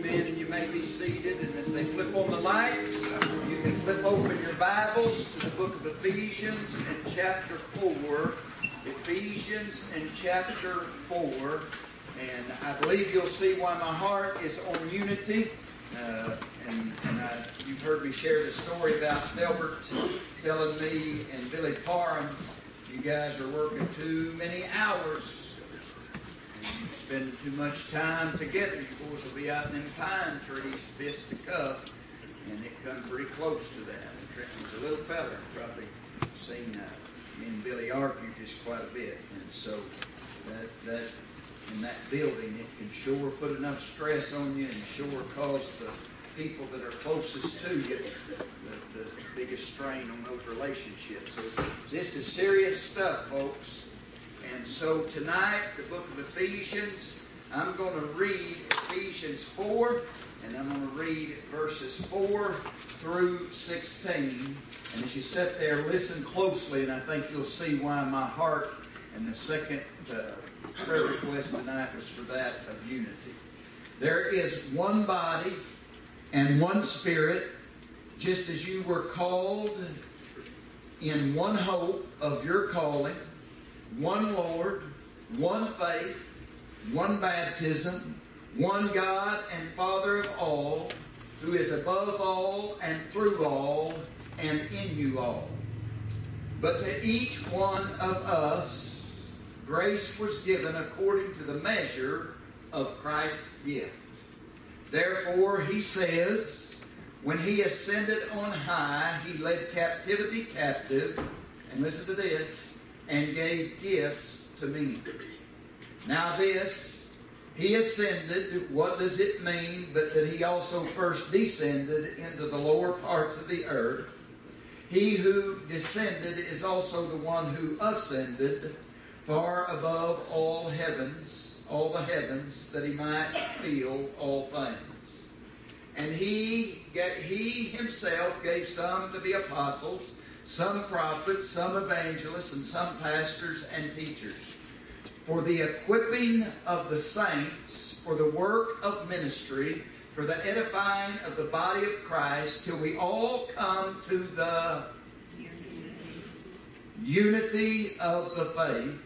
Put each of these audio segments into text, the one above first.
Amen. And you may be seated. And as they flip on the lights, you can flip open your Bibles to the book of Ephesians and chapter 4. Ephesians and chapter 4. And I believe you'll see why my heart is on unity. Uh, and, and I, you've heard me share the story about Delbert telling me and Billy Parham, you guys are working too many hours spending too much time together. Of course, we'll be out in them pine trees, fist to cuff, and it come pretty close to that. And a little feller, probably seen uh, me and Billy argue just quite a bit. And so that that in that building, it can sure put enough stress on you and sure cause the people that are closest to you the, the biggest strain on those relationships. So this is serious stuff, folks. And so tonight, the book of Ephesians, I'm going to read Ephesians 4, and I'm going to read verses 4 through 16. And as you sit there, listen closely, and I think you'll see why my heart and the second uh, prayer request tonight was for that of unity. There is one body and one spirit, just as you were called in one hope of your calling one Lord, one faith, one baptism, one God and Father of all, who is above all and through all and in you all. But to each one of us, grace was given according to the measure of Christ's gift. Therefore, he says, when he ascended on high, he led captivity captive. And listen to this and gave gifts to me. Now, this, he ascended, what does it mean? But that he also first descended into the lower parts of the earth. He who descended is also the one who ascended far above all heavens, all the heavens, that he might fill all things. And he, he himself gave some to be apostles, some prophets, some evangelists, and some pastors and teachers, for the equipping of the saints, for the work of ministry, for the edifying of the body of Christ, till we all come to the unity of the faith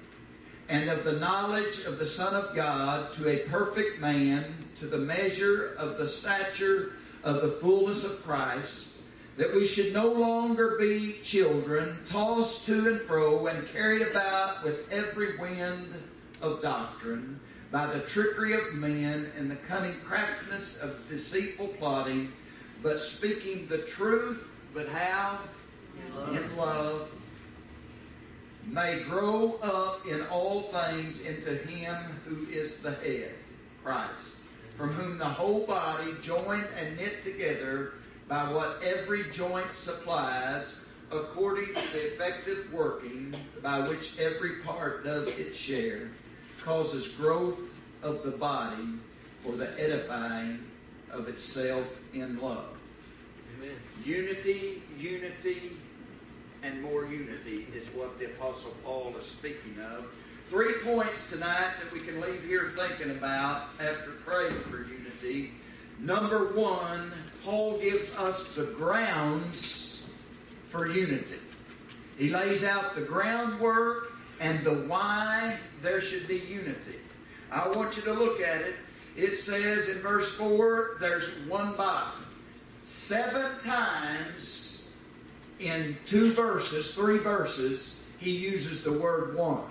and of the knowledge of the Son of God to a perfect man, to the measure of the stature of the fullness of Christ that we should no longer be children, tossed to and fro and carried about with every wind of doctrine by the trickery of men and the cunning craftiness of deceitful plotting, but speaking the truth, but how? In love. In love may grow up in all things into him who is the head, Christ, from whom the whole body, joined and knit together by what every joint supplies, according to the effective working by which every part does its share, causes growth of the body for the edifying of itself in love. Amen. Unity, unity, and more unity is what the Apostle Paul is speaking of. Three points tonight that we can leave here thinking about after praying for unity. Number one, Paul gives us the grounds for unity. He lays out the groundwork and the why there should be unity. I want you to look at it. It says in verse 4 there's one body. Seven times in two verses, three verses, he uses the word one.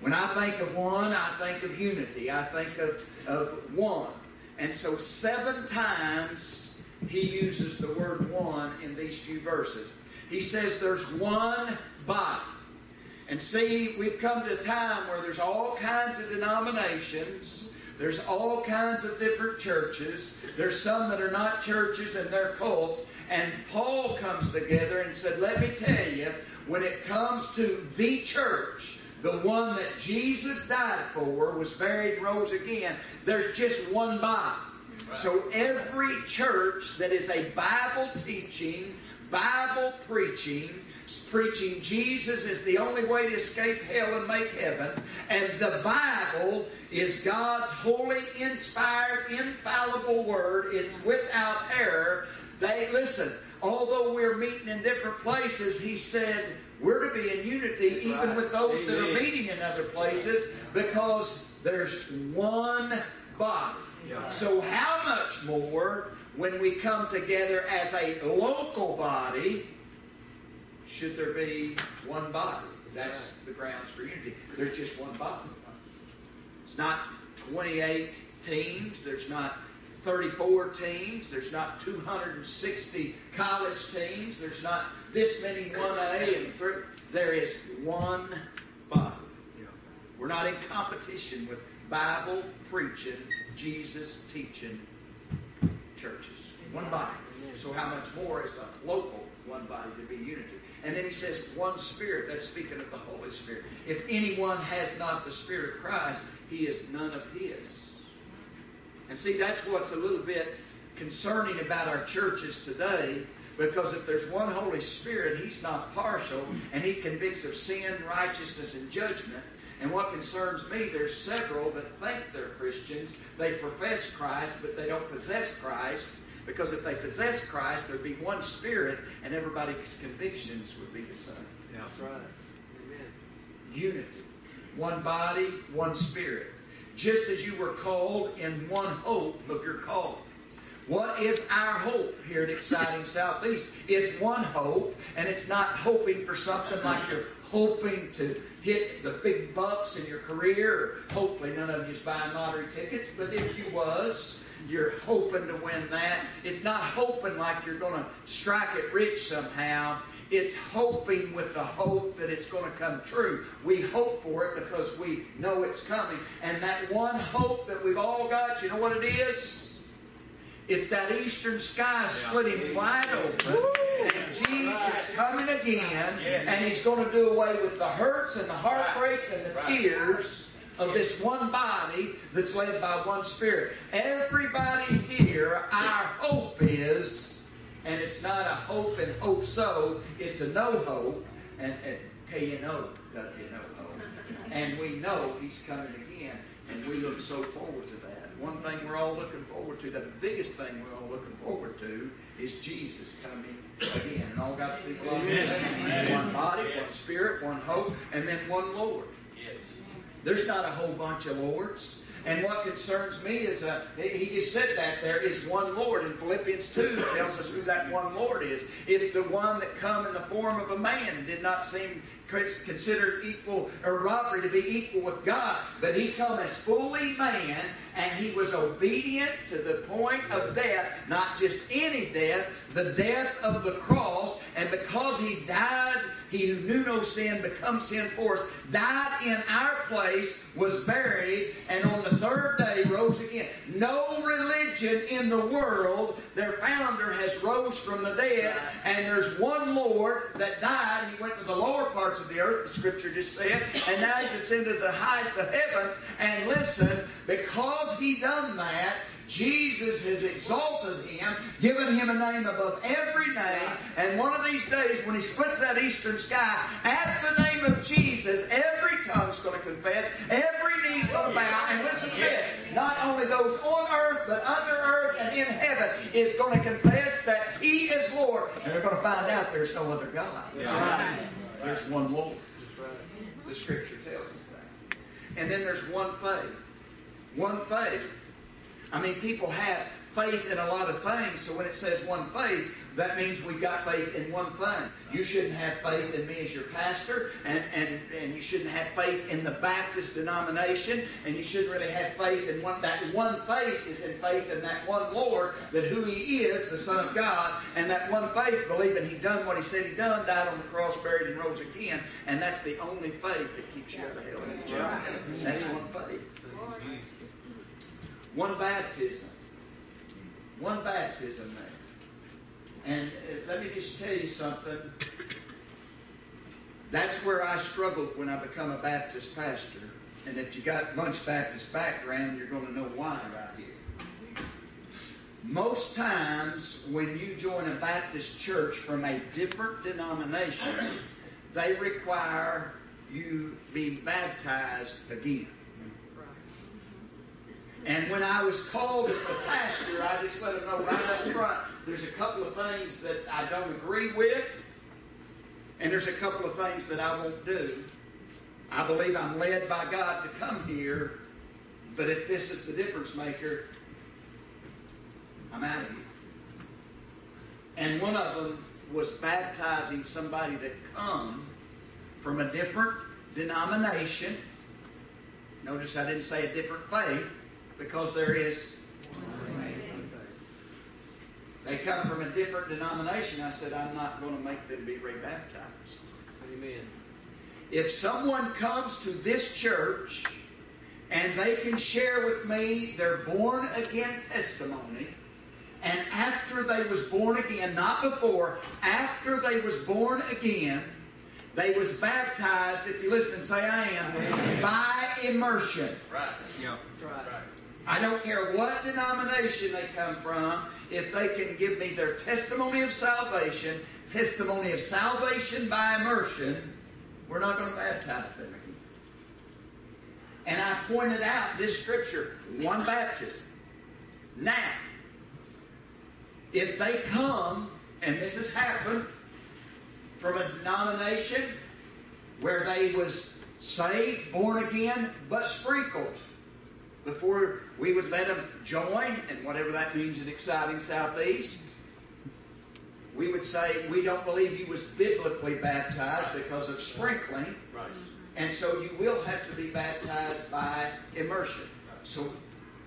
When I think of one, I think of unity. I think of, of one. And so, seven times he uses the word one in these few verses. He says there's one body. And see, we've come to a time where there's all kinds of denominations. There's all kinds of different churches. There's some that are not churches and they're cults. And Paul comes together and said, Let me tell you, when it comes to the church, the one that Jesus died for, was buried, rose again, there's just one body. So every church that is a Bible teaching, Bible preaching, preaching Jesus is the only way to escape hell and make heaven, and the Bible is God's holy, inspired, infallible word. It's without error. They listen. Although we're meeting in different places, he said we're to be in unity even right. with those Amen. that are meeting in other places because there's one body. So how much more when we come together as a local body should there be one body? That's the grounds for unity. There's just one body. It's not 28 teams. There's not 34 teams. There's not 260 college teams. There's not this many 1A and 3. There is one body. We're not in competition with Bible preaching, Jesus teaching churches. One body. So how much more is a local one body to be unity? And then he says one spirit. That's speaking of the Holy Spirit. If anyone has not the Spirit of Christ, he is none of his. And see, that's what's a little bit concerning about our churches today. Because if there's one Holy Spirit, He's not partial, and He convicts of sin, righteousness, and judgment. And what concerns me, there's several that think they're Christians. They profess Christ, but they don't possess Christ. Because if they possess Christ, there'd be one Spirit, and everybody's convictions would be the same. Yeah. That's right. Amen. Unity. One body, one Spirit. Just as you were called in one hope of your calling. What is our hope here at Exciting Southeast? It's one hope, and it's not hoping for something like you're hoping to hit the big bucks in your career. Hopefully, none of you's buying lottery tickets, but if you was, you're hoping to win that. It's not hoping like you're going to strike it rich somehow. It's hoping with the hope that it's going to come true. We hope for it because we know it's coming. And that one hope that we've all got, you know what it is? It's that eastern sky splitting wide open, and Jesus is coming again, and He's going to do away with the hurts and the heartbreaks and the tears of this one body that's led by one Spirit. Everybody here, our hope is, and it's not a hope and hope so, it's a no hope, and, and K-N-O, gotta no hope. And we know He's coming again, and we look so forward to that. One thing we're all looking forward to, the biggest thing we're all looking forward to, is Jesus coming again. And all God's people on this one body, one spirit, one hope, and then one Lord. Yes. There's not a whole bunch of lords. And what concerns me is, uh, he just said that there is one Lord. In Philippians 2 tells us who that one Lord is. It's the one that come in the form of a man and did not seem considered equal or robbery to be equal with God. But he come as fully man and he was obedient to the point of death, not just any death, the death of the cross. And because he died, he who knew no sin become sin for us, died in our place, was buried, and on the third day rose again. No religion in the world, their founder has rose from the dead, and there's one Lord that died. He went to the lower parts of the earth, the scripture just said, and now he's ascended to the highest of heavens. And listen, because he done that, Jesus has exalted him, given him a name above every name, and one of these days when he splits that eastern sky, at the name of Jesus, every tongue's going to confess, every knee's going to bow, and listen to this, not only those on earth, but under earth and in heaven is going to confess that he is Lord, and they're going to find out there's no other God. There's one Lord. The scripture tells us that. And then there's one faith. One faith. I mean, people have faith in a lot of things, so when it says one faith, that means we've got faith in one thing. You shouldn't have faith in me as your pastor, and, and, and you shouldn't have faith in the Baptist denomination, and you shouldn't really have faith in one. That one faith is in faith in that one Lord, that who He is, the Son of God, and that one faith, believing He done what He said He done, died on the cross, buried, and rose again, and that's the only faith that keeps you out of hell. That's one faith. One baptism. One baptism there. And uh, let me just tell you something. That's where I struggled when I become a Baptist pastor. And if you got much Baptist background, you're going to know why right here. most times when you join a Baptist church from a different denomination, they require you be baptized again. And when I was called as the pastor, I just let them know right up front there's a couple of things that I don't agree with, and there's a couple of things that I won't do. I believe I'm led by God to come here, but if this is the difference maker, I'm out of here. And one of them was baptizing somebody that come from a different denomination. Notice I didn't say a different faith because there is they come from a different denomination. I said, I'm not going to make them be rebaptized. Amen. If someone comes to this church and they can share with me their born again testimony, and after they was born again, not before, after they was born again, they was baptized, if you listen, and say I am, Amen. by immersion. Right. Yeah. Right. I don't care what denomination they come from, if they can give me their testimony of salvation, testimony of salvation by immersion, we're not going to baptize them again. And I pointed out this scripture, one baptism. Now, if they come, and this has happened, from a denomination where they was saved, born again, but sprinkled before we would let them join, and whatever that means in exciting Southeast, we would say we don't believe he was biblically baptized because of sprinkling. Right. And so you will have to be baptized by immersion. So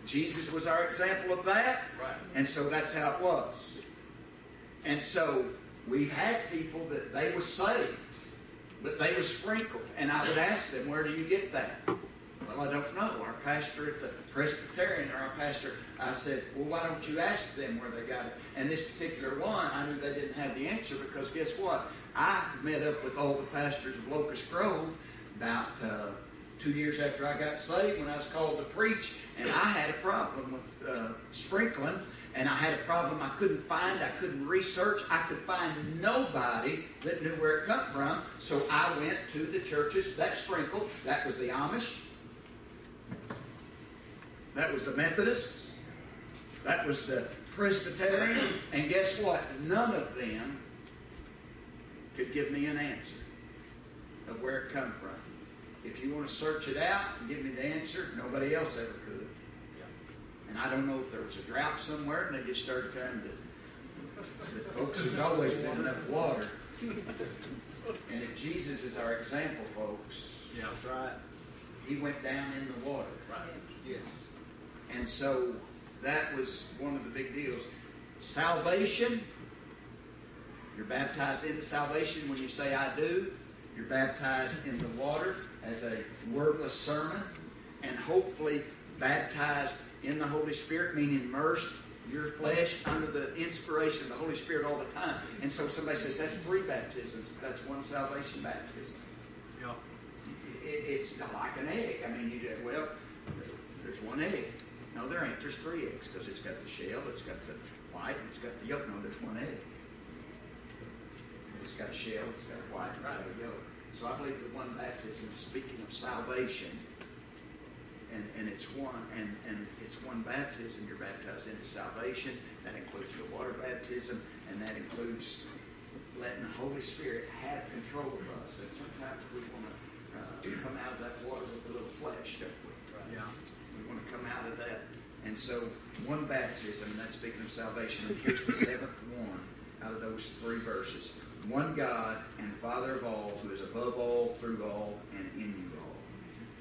Jesus was our example of that. Right. And so that's how it was. And so we had people that they were saved, but they were sprinkled. And I would ask them, where do you get that? Well, I don't know. Our pastor at the Presbyterian, or our pastor, I said, well, why don't you ask them where they got it? And this particular one, I knew they didn't have the answer because guess what? I met up with all the pastors of Locust Grove about uh, two years after I got saved when I was called to preach, and I had a problem with uh, sprinkling. And I had a problem I couldn't find, I couldn't research, I could find nobody that knew where it come from. So I went to the churches that sprinkled. That was the Amish, that was the Methodists. That was the Presbyterian. And guess what? None of them could give me an answer of where it come from. If you want to search it out and give me the answer, nobody else ever could. And I don't know if there was a drought somewhere and they just started trying to. The folks, there's always been enough water. And if Jesus is our example, folks, Yeah. That's right. he went down in the water. Right. Yes. And so that was one of the big deals. Salvation, you're baptized into salvation when you say, I do. You're baptized in the water as a wordless sermon, and hopefully baptized in the Holy Spirit, meaning immersed your flesh under the inspiration of the Holy Spirit all the time. And so somebody says, that's three baptisms. That's one salvation baptism. Yeah. It, it's like an egg. I mean, you do, well, there's one egg. No, there ain't. There's three eggs because it's got the shell, it's got the white, and it's got the yolk. No, there's one egg. It's got a shell, it's got a white, it's got a yolk. So I believe that one baptism is speaking of salvation. And, and it's one and, and it's one baptism. You're baptized into salvation. That includes the water baptism, and that includes letting the Holy Spirit have control of us. And sometimes we want to uh, come out of that water with a little flesh, don't we? Yeah. Come out of that. And so, one baptism, and that's speaking of salvation. And here's the seventh one out of those three verses. One God and Father of all, who is above all, through all, and in you all.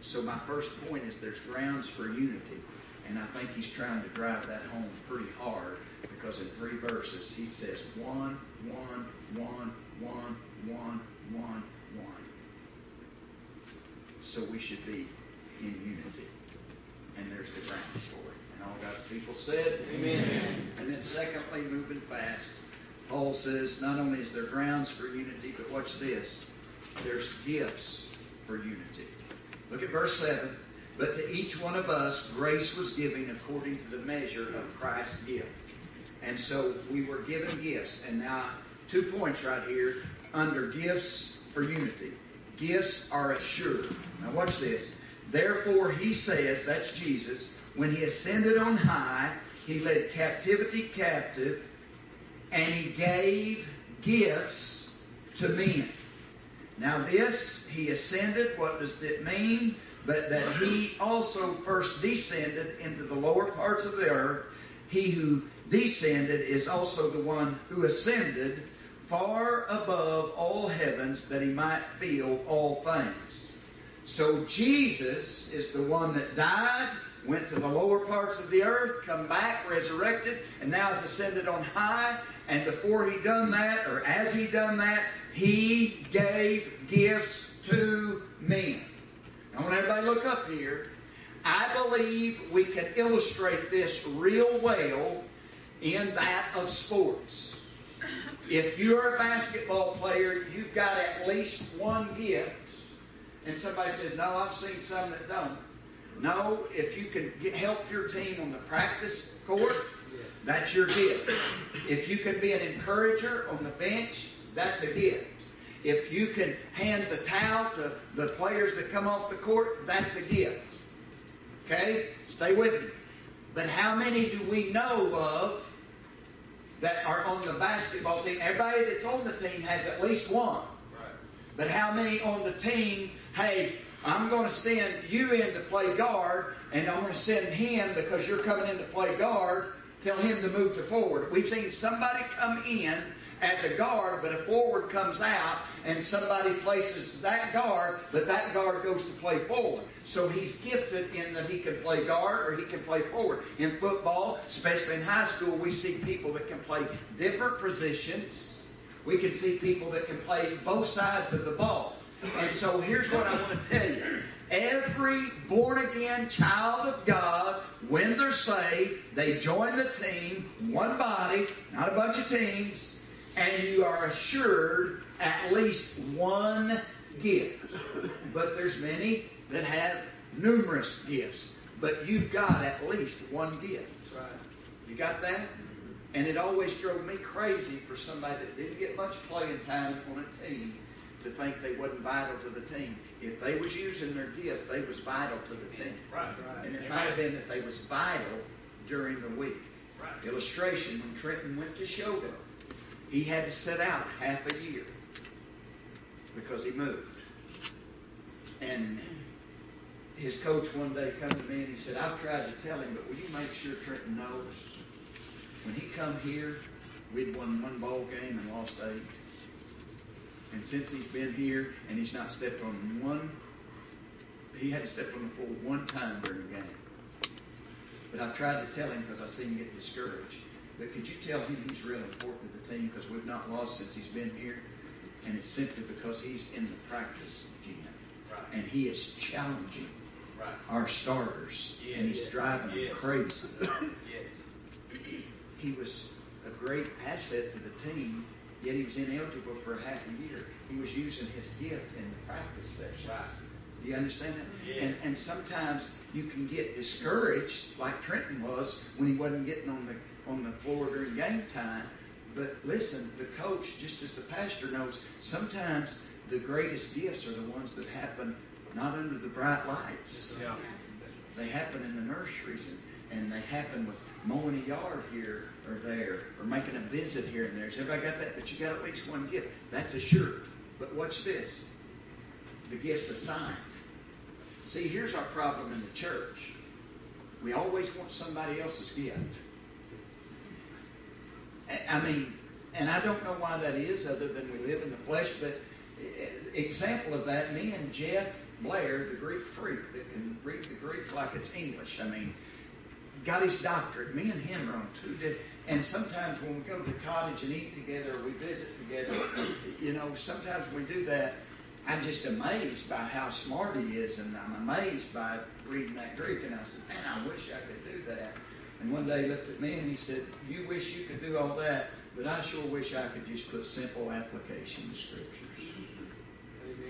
So my first point is there's grounds for unity. And I think he's trying to drive that home pretty hard because in three verses he says one, one, one, one, one, one, one. So we should be in unity. And there's the grounds for it. And all God's people said, Amen. And then secondly, moving fast, Paul says not only is there grounds for unity, but watch this. There's gifts for unity. Look at verse 7. But to each one of us grace was given according to the measure of Christ's gift. And so we were given gifts. And now, two points right here under gifts for unity. Gifts are assured. Now, watch this. Therefore, he says, that's Jesus, when he ascended on high, he led captivity captive, and he gave gifts to men. Now, this, he ascended, what does it mean? But that he also first descended into the lower parts of the earth. He who descended is also the one who ascended far above all heavens that he might feel all things. So Jesus is the one that died, went to the lower parts of the earth, come back, resurrected, and now is ascended on high. And before he done that, or as he done that, he gave gifts to men. I want everybody to look up here. I believe we can illustrate this real well in that of sports. If you're a basketball player, you've got at least one gift. And somebody says, No, I've seen some that don't. No, if you can get, help your team on the practice court, that's your gift. If you can be an encourager on the bench, that's a gift. If you can hand the towel to the players that come off the court, that's a gift. Okay? Stay with me. But how many do we know of that are on the basketball team? Everybody that's on the team has at least one. But how many on the team, hey, I'm going to send you in to play guard, and I'm going to send him because you're coming in to play guard, tell him to move to forward. We've seen somebody come in as a guard, but a forward comes out and somebody places that guard, but that guard goes to play forward. So he's gifted in that he can play guard or he can play forward. In football, especially in high school, we see people that can play different positions. We can see people that can play both sides of the ball. And so here's what I want to tell you. Every born again child of God, when they're saved, they join the team, one body, not a bunch of teams, and you are assured at least one gift. But there's many that have numerous gifts. But you've got at least one gift. Right. You got that? And it always drove me crazy for somebody that didn't get much playing time on a team to think they wasn't vital to the team. If they was using their gift, they was vital to the team. Right. Right. And it might have been that they was vital during the week. Right. Illustration, when Trenton went to Shogo, he had to sit out half a year because he moved. And his coach one day come to me and he said, I've tried to tell him, but will you make sure Trenton knows? When he come here, we'd won one ball game and lost eight. And since he's been here and he's not stepped on one, he hadn't stepped on the floor one time during the game. But I've tried to tell him because I see him get discouraged. But could you tell him he's real important to the team because we've not lost since he's been here? And it's simply because he's in the practice gym. Right. And he is challenging Right. our starters. Yeah, and he's yeah, driving them crazy. He was a great asset to the team, yet he was ineligible for half a year. He was using his gift in the practice sessions. Right. Do you understand that? Yeah. And, and sometimes you can get discouraged, like Trenton was when he wasn't getting on the on the floor during game time. But listen, the coach, just as the pastor knows, sometimes the greatest gifts are the ones that happen not under the bright lights. Yeah. They happen in the nurseries and, and they happen with mowing a yard here or there or making a visit here and there. Has everybody got that? But you got at least one gift. That's a shirt. But watch this. The gift's assigned. See, here's our problem in the church. We always want somebody else's gift. I mean, and I don't know why that is other than we live in the flesh, but example of that, me and Jeff Blair, the Greek freak that can read the Greek like it's English. I mean, got his doctorate. Me and him are on two different. And sometimes when we go to the cottage and eat together, we visit together. You know, sometimes we do that, I'm just amazed by how smart he is, and I'm amazed by reading that Greek. And I said, man, I wish I could do that. And one day he looked at me and he said, you wish you could do all that, but I sure wish I could just put simple application to scriptures.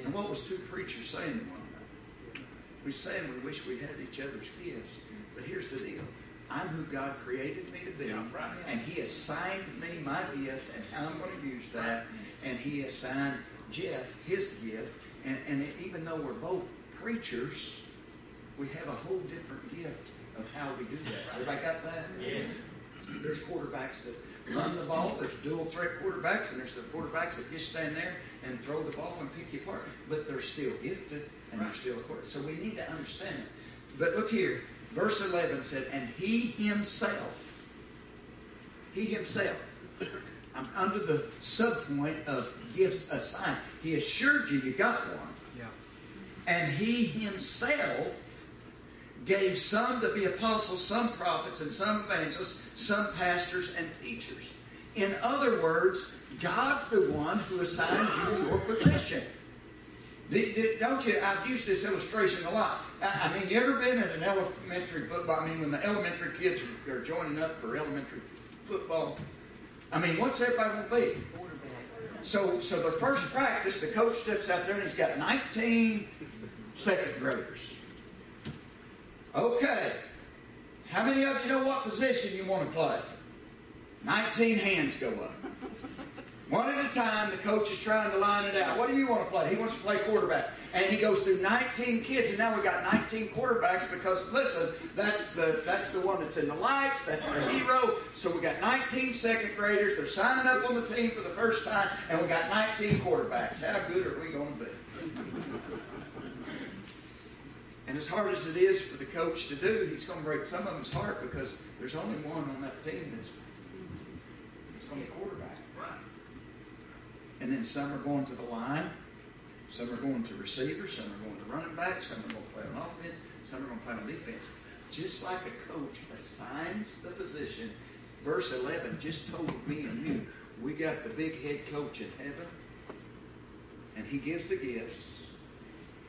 And what was two preachers saying to one another? We're saying we wish we had each other's gifts, but here's the deal. I'm who God created me to be. Yeah, right. And He assigned me my gift and how I'm going to use that. And He assigned Jeff his gift. And, and even though we're both preachers, we have a whole different gift of how we do that. Everybody got that? Yeah. There's quarterbacks that run the ball. There's dual threat quarterbacks, and there's the quarterbacks that just stand there and throw the ball and pick you apart. But they're still gifted, and they're still a quarterback. So we need to understand it. But look here, verse 11 said, "And he himself, he himself." I'm under the subpoint of gifts assigned. He assured you you got one. Yeah. And he himself gave some to be apostles, some prophets, and some evangelists, some pastors and teachers. In other words, God's the one who assigns you your position. Don't you? I've used this illustration a lot. I mean, you ever been in an elementary football? I mean, when the elementary kids are, are joining up for elementary football, I mean, what's everybody want to be? So, so their first practice, the coach steps out there and he's got 19 second graders. Okay. How many of you know what position you want to play? 19 hands go up. One at a time, the coach is trying to line it out. What do you want to play? He wants to play quarterback. And he goes through 19 kids, and now we've got 19 quarterbacks because, listen, that's the, that's the one that's in the lights, that's the hero. So we got 19 second graders. They're signing up on the team for the first time, and we got 19 quarterbacks. How good are we going to be? And as hard as it is for the coach to do, he's going to break some of them's heart because there's only one on that team that's, that's going to be quarterback. And then some are going to the line, some are going to receiver, some are going to running back, some are going to play on offense, some are going to play on defense. Just like a coach assigns the position, verse 11 just told me and you, we got the big head coach in heaven, and he gives the gifts,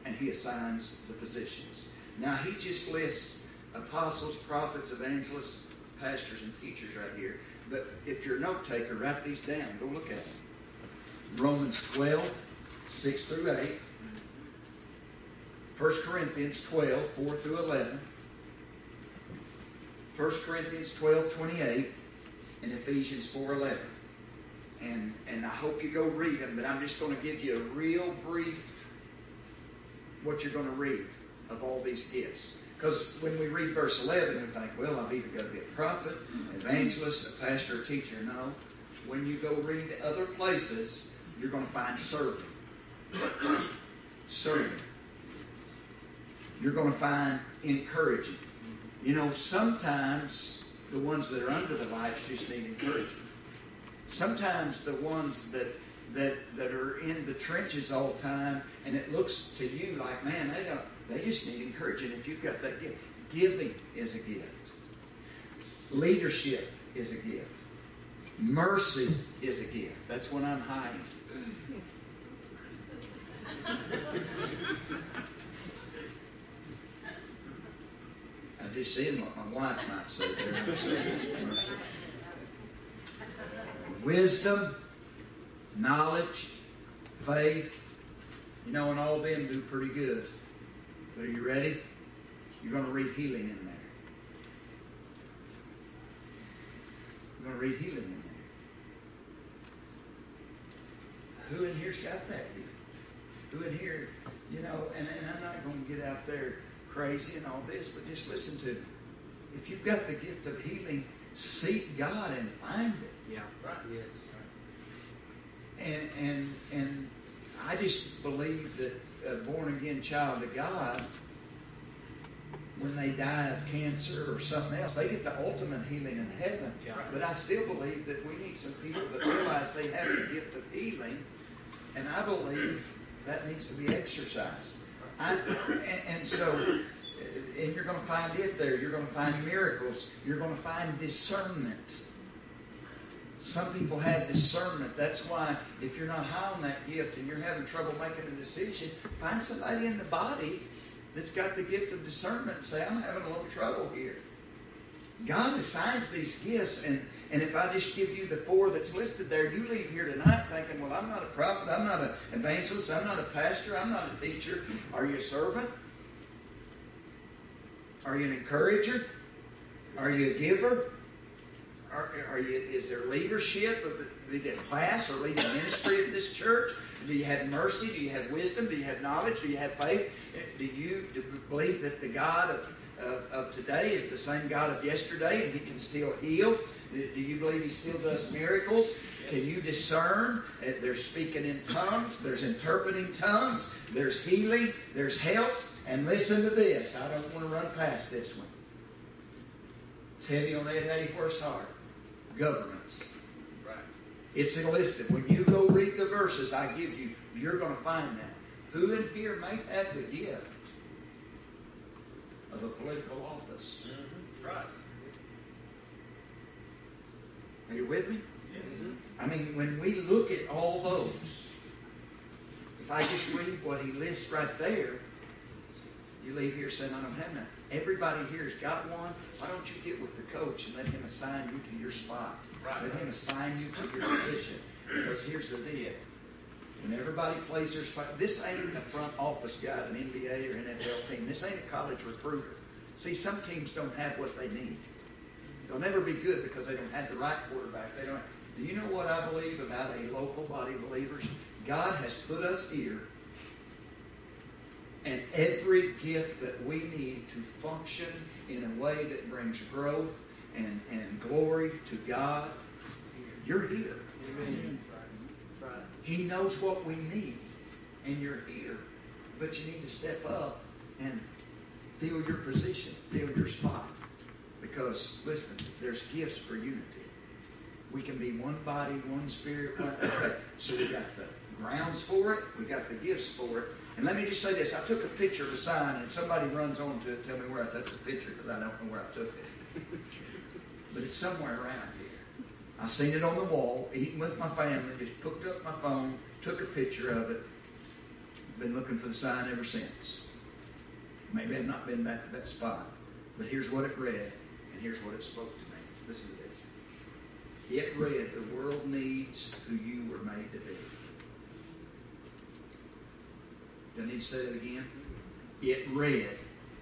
and he assigns the positions. Now, he just lists apostles, prophets, evangelists, pastors, and teachers right here. But if you're a note taker, write these down. Go look at them. Romans 12, 6 through 8. 1 Corinthians 12, 4 through 11. 1 Corinthians 12, 28. And Ephesians 4, 11. And, and I hope you go read them, but I'm just going to give you a real brief what you're going to read of all these gifts. Because when we read verse 11, we think, well, I've either got to be a prophet, evangelist, a pastor, a teacher. No. When you go read other places, you're going to find serving. serving. You're going to find encouraging. You know, sometimes the ones that are under the lights just need encouragement. Sometimes the ones that that that are in the trenches all the time, and it looks to you like, man, they don't. They just need encouraging. If you've got that gift, giving is a gift. Leadership is a gift. Mercy is a gift. That's what I'm hiding. I just seen what my wife might say there. Wisdom, knowledge, faith, you know, and all of them do pretty good. But are you ready? You're going to read healing in there. You're going to read healing in there. Who in here's got that gift? Who in here, you know, and, and I'm not going to get out there crazy and all this, but just listen to me. If you've got the gift of healing, seek God and find it. Yeah. Right. Yes. And and and I just believe that a born again child of God, when they die of cancer or something else, they get the ultimate healing in heaven. Yeah. But I still believe that we need some people that realize they have the gift of healing, and I believe that needs to be exercised. I, and, and so, and you're going to find it there. You're going to find miracles. You're going to find discernment. Some people have discernment. That's why if you're not high on that gift and you're having trouble making a decision, find somebody in the body that's got the gift of discernment and say, I'm having a little trouble here. God assigns these gifts, and, and if I just give you the four that's listed there, you leave here tonight thinking, well, I'm not a prophet, I'm not an evangelist, I'm not a pastor, I'm not a teacher. Are you a servant? Are you an encourager? Are you a giver? Are, are you, is there leadership of the, the class or leading ministry of this church? Do you have mercy? Do you have wisdom? Do you have knowledge? Do you have faith? Do you, do you believe that the God of, of, of today is the same God of yesterday and He can still heal? Do you believe He still does miracles? Can you discern? There's speaking in tongues, there's interpreting tongues, there's healing, there's helps. And listen to this. I don't want to run past this one. It's heavy on that 80 horsepower. Governments. Right. It's enlisted. When you go read the verses I give you, you're going to find that. Who in here may have the gift of a political office? Mm-hmm. Right. Are you with me? I mean, when we look at all those, if I just read what he lists right there, you leave here saying, I don't have none. Everybody here has got one. Why don't you get with the coach and let him assign you to your spot? Right. Let him assign you to your position. Because here's the deal. When everybody plays their spot, this ain't a front office guy, an NBA or NFL team. This ain't a college recruiter. See, some teams don't have what they need. They'll never be good because they don't have the right quarterback. They don't. Do you know what I believe about a local body of believers? God has put us here, and every gift that we need to function in a way that brings growth and, and glory to God, you're here. Amen. He knows what we need, and you're here. But you need to step up and fill your position, fill your spot. Because, listen, there's gifts for unity. We can be one body, one spirit, one. So we got the grounds for it, we got the gifts for it. And let me just say this I took a picture of a sign, and somebody runs on to it, tell me where I took the picture because I don't know where I took it. But it's somewhere around here. I seen it on the wall, eating with my family, just picked up my phone, took a picture of it. Been looking for the sign ever since. Maybe I've not been back to that spot. But here's what it read, here's what it spoke to me. Listen to this. It read, The world needs who you were made to be. Do I need to say that again? It read,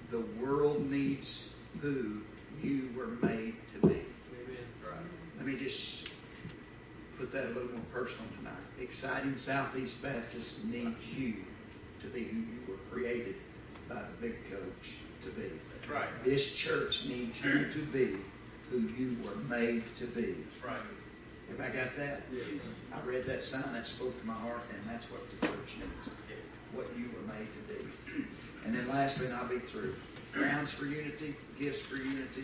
The world needs who you were made to be. Amen. Right. Let me just put that a little more personal tonight. Exciting Southeast Baptist needs you to be who you were created by the big coach to be. That's right. This church needs you to be who you were made to be. That's right. Have I got that? Yes. I read that sign, that spoke to my heart, and that's what the church needs. What you were made to be. And then lastly, and I'll be through. Grounds for unity, gifts for unity.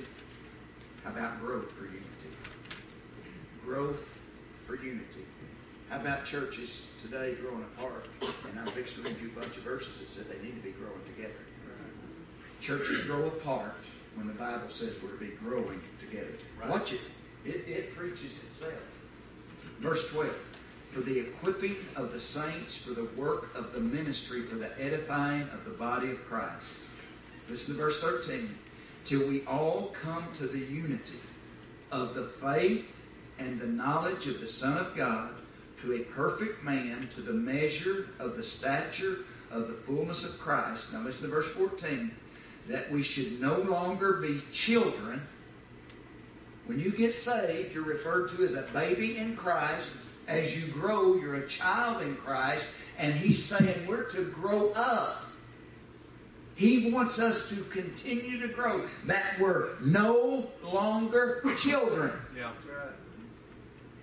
How about growth for unity? Growth for unity. How about churches today growing apart? And I'm fixing to read you a bunch of verses that said they need to be growing together. Churches grow apart when the Bible says we're to be growing together. Right. Watch it. It, it preaches itself. Verse 12. For the equipping of the saints for the work of the ministry for the edifying of the body of Christ. Listen to verse 13. Till we all come to the unity of the faith and the knowledge of the Son of God, to a perfect man, to the measure of the stature of the fullness of Christ. Now listen to verse 14. That we should no longer be children. When you get saved, you're referred to as a baby in Christ. As you grow, you're a child in Christ. And he's saying we're to grow up. He wants us to continue to grow. That we're no longer children. Yeah.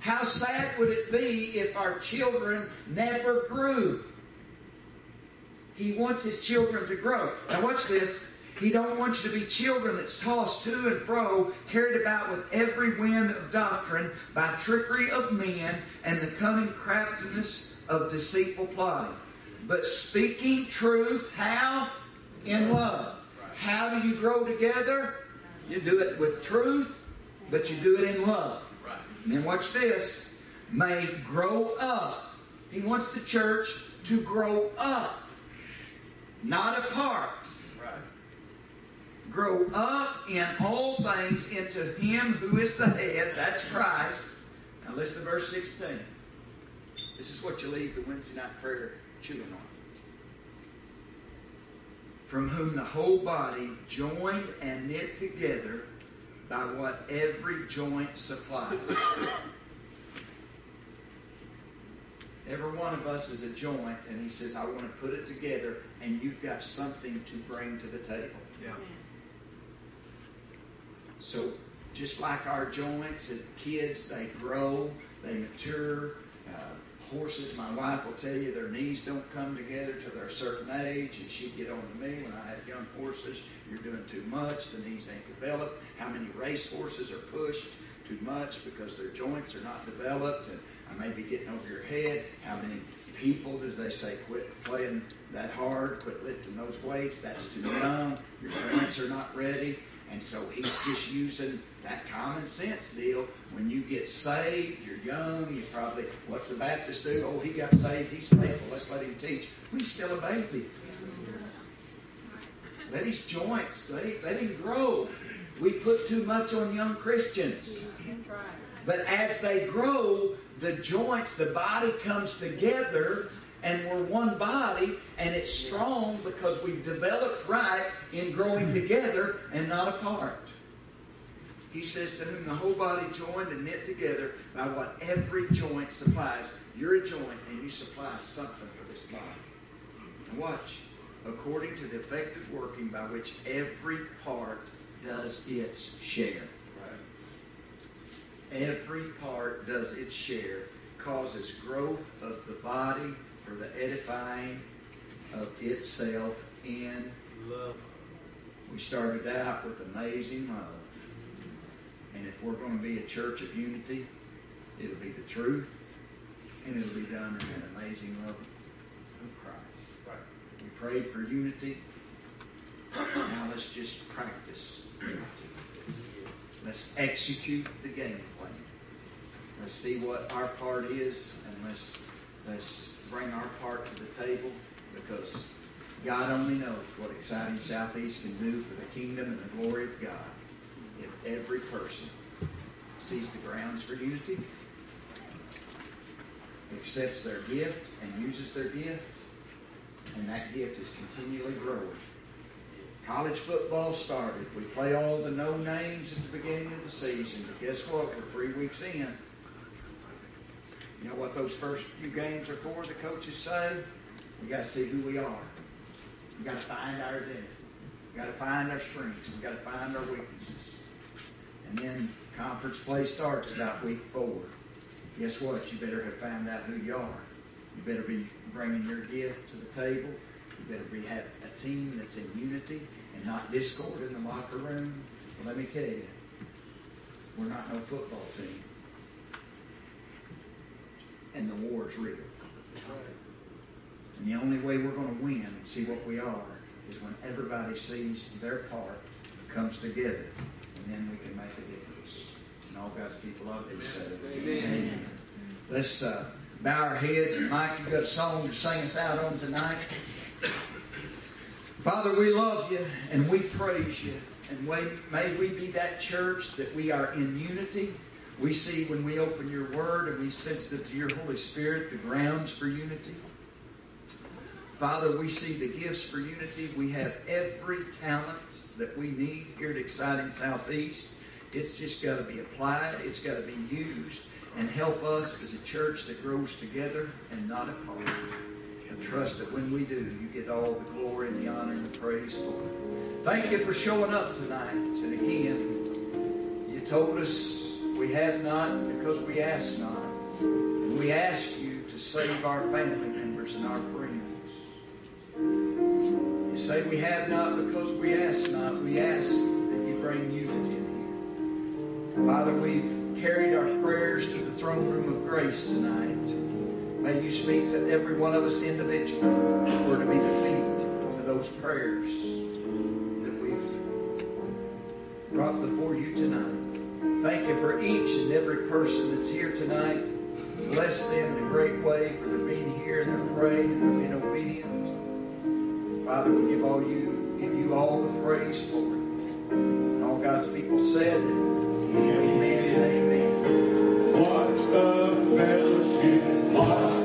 How sad would it be if our children never grew? He wants his children to grow. Now watch this. He don't want you to be children that's tossed to and fro, carried about with every wind of doctrine by trickery of men and the cunning craftiness of deceitful plotting. But speaking truth, how? In love. How do you grow together? You do it with truth, but you do it in love. And then watch this. May grow up. He wants the church to grow up, not apart. Grow up in all things into Him who is the head, that's Christ. Now listen to verse 16. This is what you leave the Wednesday night prayer chewing on. From whom the whole body, joined and knit together by what every joint supplies. Every one of us is a joint, and he says, I want to put it together, and you've got something to bring to the table. Yeah. So, just like our joints, as kids, they grow, they mature. Uh, horses, my wife will tell you, their knees don't come together till they're a certain age, and she'd get on to me when I had young horses. You're doing too much, the knees ain't developed. How many race horses are pushed too much because their joints are not developed? And I may be getting over your head. How many people do they say quit playing that hard, quit lifting those weights? That's too young. Your joints are not ready. And so he's just using that common sense deal. When you get saved, you're young, you probably, what's the Baptist do? Oh, he got saved, he's faithful, let's let him teach. Well, he's still a baby. Let his joints, let him, let him grow. We put too much on young Christians. But as they grow, the joints, the body comes together and we're one body and it's strong because we've developed right in growing mm-hmm. together and not apart. He says, To whom the whole body joined and knit together by what every joint supplies. You're a joint and you supply something for this body. And watch. According to the effective working by which every part does its share. Every part does its share, causes growth of the body for the edifying of itself in Love. we started out with amazing love. And if we're going to be a church of unity, it'll be the truth, and it'll be done in an amazing love of Christ. We prayed for unity. Now let's just practice unity. Let's execute the game plan. Let's see what our part is, and let's let's bring our part to the table because God only knows what exciting Southeast can do for the kingdom and the glory of God if every person sees the grounds for unity, accepts their gift and uses their gift, and that gift is continually growing. College football started. We play all the no names at the beginning of the season, but guess what? We're three weeks in. You know what those first few games are for, the coaches say? We got to see who we are. We got to find our identity. We got to find our strengths. We got to find our weaknesses. And then conference play starts about week four. Guess what? You better have found out who you are. You better be bringing your gift to the table. You better be have a team that's in unity and not discord in the locker room. Well, let me tell you, we're not no football team. And the war is real. And the only way we're going to win and see what we are is when everybody sees their part, comes together, and then we can make a difference. And all God's people love it. Say, Amen. Let's uh, bow our heads. Mike, you got a song to sing us out on tonight. Father, we love you and we praise you. And may, may we be that church that we are in unity. We see when we open your word and we sense that to your Holy Spirit the grounds for unity. Father, we see the gifts for unity. We have every talent that we need here at Exciting Southeast. It's just got to be applied, it's got to be used, and help us as a church that grows together and not apart. And trust that when we do, you get all the glory and the honor and the praise for it. Thank you for showing up tonight. And again, you told us we have not because we ask not. And we ask you to save our family members and our friends. You say we have not because we ask not. We ask that you bring unity here. Father, we've carried our prayers to the throne room of grace tonight. May you speak to every one of us individually. We're to be the feet of those prayers that we've brought before you tonight. Thank you for each and every person that's here tonight. Bless them in a great way for their being here and their praying and their being obedient. Father, we give all you give you all the praise for it. All God's people said, Amen, amen. amen. What a fellowship! What